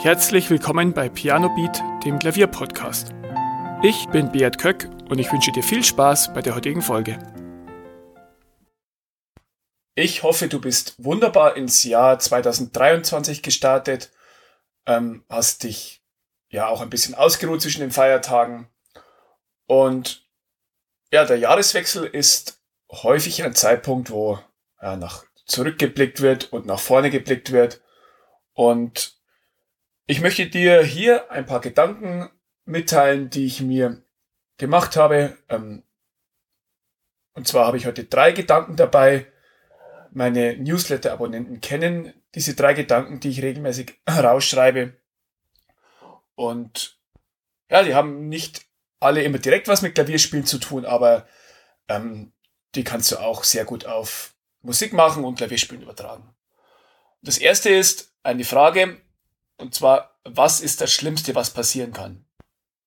Herzlich willkommen bei Piano Beat, dem Klavierpodcast. Ich bin Beat Köck und ich wünsche dir viel Spaß bei der heutigen Folge. Ich hoffe, du bist wunderbar ins Jahr 2023 gestartet, ähm, hast dich ja auch ein bisschen ausgeruht zwischen den Feiertagen und ja, der Jahreswechsel ist häufig ein Zeitpunkt, wo ja, nach zurückgeblickt wird und nach vorne geblickt wird und ich möchte dir hier ein paar Gedanken mitteilen, die ich mir gemacht habe. Ähm, und zwar habe ich heute drei Gedanken dabei. Meine Newsletter-Abonnenten kennen diese drei Gedanken, die ich regelmäßig rausschreibe. Und ja, die haben nicht alle immer direkt was mit Klavierspielen zu tun, aber ähm, die kannst du auch sehr gut auf Musik machen und Klavierspielen übertragen. Das erste ist eine Frage, und zwar, was ist das Schlimmste, was passieren kann?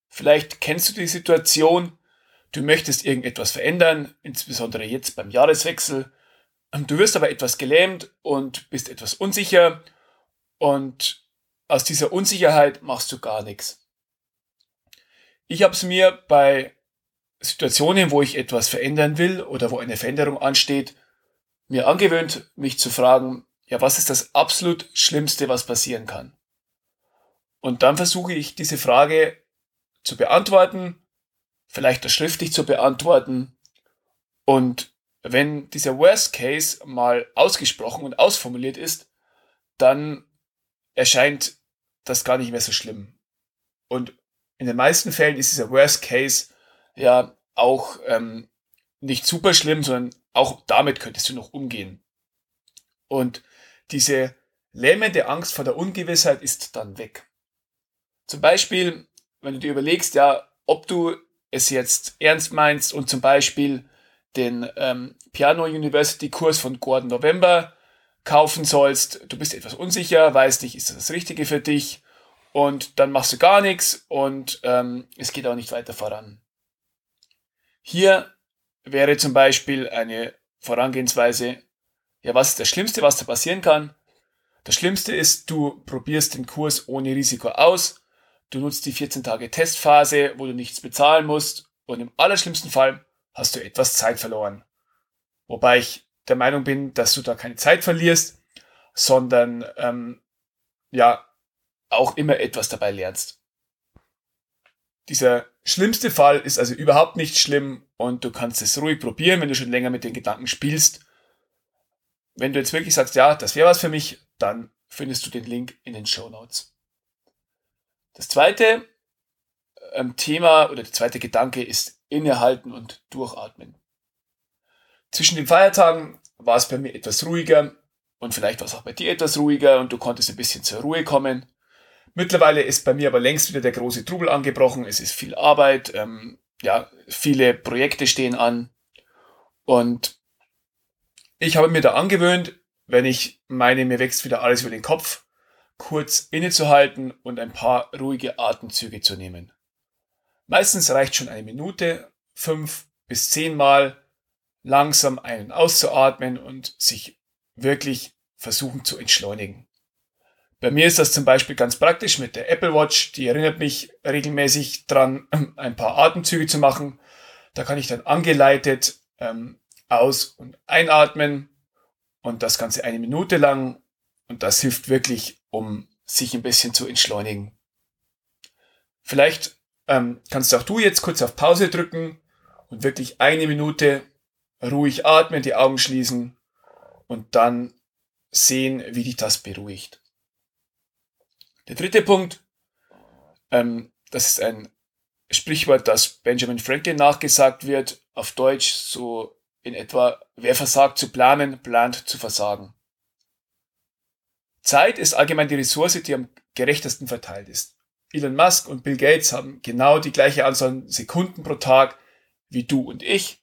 Vielleicht kennst du die Situation, du möchtest irgendetwas verändern, insbesondere jetzt beim Jahreswechsel. Du wirst aber etwas gelähmt und bist etwas unsicher und aus dieser Unsicherheit machst du gar nichts. Ich habe es mir bei Situationen, wo ich etwas verändern will oder wo eine Veränderung ansteht, mir angewöhnt, mich zu fragen, ja, was ist das absolut Schlimmste, was passieren kann? Und dann versuche ich diese Frage zu beantworten, vielleicht das schriftlich zu beantworten. Und wenn dieser Worst Case mal ausgesprochen und ausformuliert ist, dann erscheint das gar nicht mehr so schlimm. Und in den meisten Fällen ist dieser Worst Case ja auch ähm, nicht super schlimm, sondern auch damit könntest du noch umgehen. Und diese lähmende Angst vor der Ungewissheit ist dann weg. Zum Beispiel, wenn du dir überlegst, ja, ob du es jetzt ernst meinst und zum Beispiel den ähm, Piano University Kurs von Gordon November kaufen sollst, du bist etwas unsicher, weißt nicht, ist das das Richtige für dich und dann machst du gar nichts und ähm, es geht auch nicht weiter voran. Hier wäre zum Beispiel eine Vorangehensweise, ja, was ist das Schlimmste, was da passieren kann? Das Schlimmste ist, du probierst den Kurs ohne Risiko aus Du nutzt die 14 Tage Testphase, wo du nichts bezahlen musst und im allerschlimmsten Fall hast du etwas Zeit verloren. Wobei ich der Meinung bin, dass du da keine Zeit verlierst, sondern ähm, ja auch immer etwas dabei lernst. Dieser schlimmste Fall ist also überhaupt nicht schlimm und du kannst es ruhig probieren, wenn du schon länger mit den Gedanken spielst. Wenn du jetzt wirklich sagst, ja, das wäre was für mich, dann findest du den Link in den Show Notes. Das zweite ähm, Thema oder der zweite Gedanke ist innehalten und durchatmen. Zwischen den Feiertagen war es bei mir etwas ruhiger und vielleicht war es auch bei dir etwas ruhiger und du konntest ein bisschen zur Ruhe kommen. Mittlerweile ist bei mir aber längst wieder der große Trubel angebrochen. Es ist viel Arbeit, ähm, ja, viele Projekte stehen an und ich habe mir da angewöhnt, wenn ich meine, mir wächst wieder alles über den Kopf, kurz innezuhalten und ein paar ruhige Atemzüge zu nehmen. Meistens reicht schon eine Minute, fünf bis zehnmal langsam ein- und auszuatmen und sich wirklich versuchen zu entschleunigen. Bei mir ist das zum Beispiel ganz praktisch mit der Apple Watch. Die erinnert mich regelmäßig dran, ein paar Atemzüge zu machen. Da kann ich dann angeleitet ähm, aus- und einatmen und das Ganze eine Minute lang. Und das hilft wirklich um sich ein bisschen zu entschleunigen. Vielleicht ähm, kannst auch du jetzt kurz auf Pause drücken und wirklich eine Minute ruhig atmen, die Augen schließen und dann sehen, wie dich das beruhigt. Der dritte Punkt, ähm, das ist ein Sprichwort, das Benjamin Franklin nachgesagt wird, auf Deutsch so in etwa, wer versagt zu planen, plant zu versagen. Zeit ist allgemein die Ressource, die am gerechtesten verteilt ist. Elon Musk und Bill Gates haben genau die gleiche Anzahl Sekunden pro Tag wie du und ich.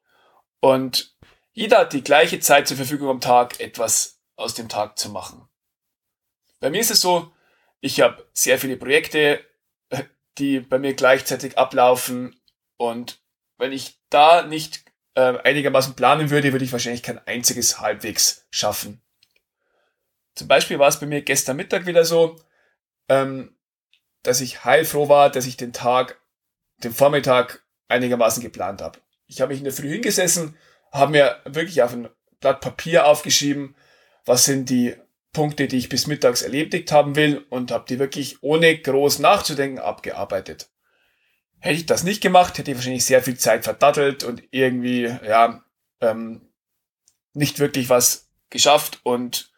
Und jeder hat die gleiche Zeit zur Verfügung am Tag, etwas aus dem Tag zu machen. Bei mir ist es so, ich habe sehr viele Projekte, die bei mir gleichzeitig ablaufen. Und wenn ich da nicht äh, einigermaßen planen würde, würde ich wahrscheinlich kein einziges halbwegs schaffen. Zum Beispiel war es bei mir gestern Mittag wieder so, ähm, dass ich heilfroh war, dass ich den Tag, den Vormittag einigermaßen geplant habe. Ich habe mich in der Früh hingesessen, habe mir wirklich auf ein Blatt Papier aufgeschrieben, was sind die Punkte, die ich bis mittags erledigt haben will und habe die wirklich ohne groß nachzudenken abgearbeitet. Hätte ich das nicht gemacht, hätte ich wahrscheinlich sehr viel Zeit verdattelt und irgendwie, ja, ähm, nicht wirklich was geschafft und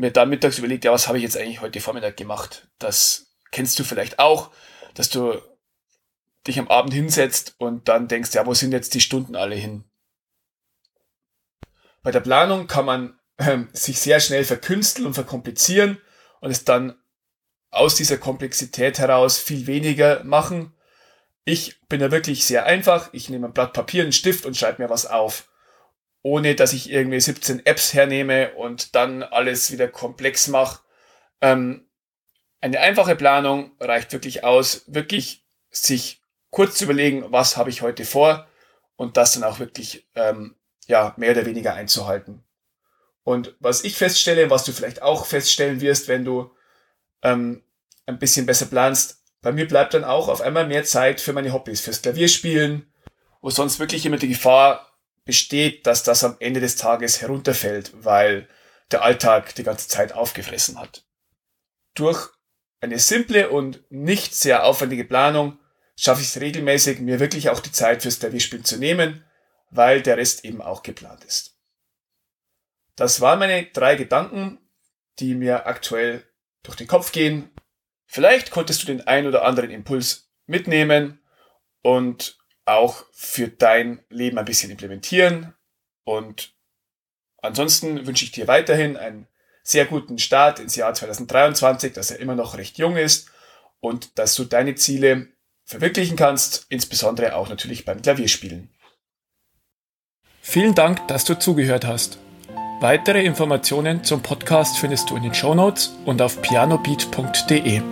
mir dann mittags überlegt, ja, was habe ich jetzt eigentlich heute Vormittag gemacht? Das kennst du vielleicht auch, dass du dich am Abend hinsetzt und dann denkst, ja, wo sind jetzt die Stunden alle hin? Bei der Planung kann man äh, sich sehr schnell verkünsteln und verkomplizieren und es dann aus dieser Komplexität heraus viel weniger machen. Ich bin da wirklich sehr einfach. Ich nehme ein Blatt Papier, einen Stift und schreibe mir was auf. Ohne dass ich irgendwie 17 Apps hernehme und dann alles wieder komplex mache. Ähm, eine einfache Planung reicht wirklich aus, wirklich sich kurz zu überlegen, was habe ich heute vor und das dann auch wirklich ähm, ja mehr oder weniger einzuhalten. Und was ich feststelle, was du vielleicht auch feststellen wirst, wenn du ähm, ein bisschen besser planst, bei mir bleibt dann auch auf einmal mehr Zeit für meine Hobbys, fürs Klavierspielen, wo sonst wirklich immer die Gefahr besteht, dass das am Ende des Tages herunterfällt, weil der Alltag die ganze Zeit aufgefressen hat. Durch eine simple und nicht sehr aufwendige Planung schaffe ich es regelmäßig, mir wirklich auch die Zeit fürs Klavierspielen zu nehmen, weil der Rest eben auch geplant ist. Das waren meine drei Gedanken, die mir aktuell durch den Kopf gehen. Vielleicht konntest du den ein oder anderen Impuls mitnehmen und auch für dein Leben ein bisschen implementieren. Und ansonsten wünsche ich dir weiterhin einen sehr guten Start ins Jahr 2023, dass er immer noch recht jung ist und dass du deine Ziele verwirklichen kannst, insbesondere auch natürlich beim Klavierspielen. Vielen Dank, dass du zugehört hast. Weitere Informationen zum Podcast findest du in den Show Notes und auf pianobeat.de.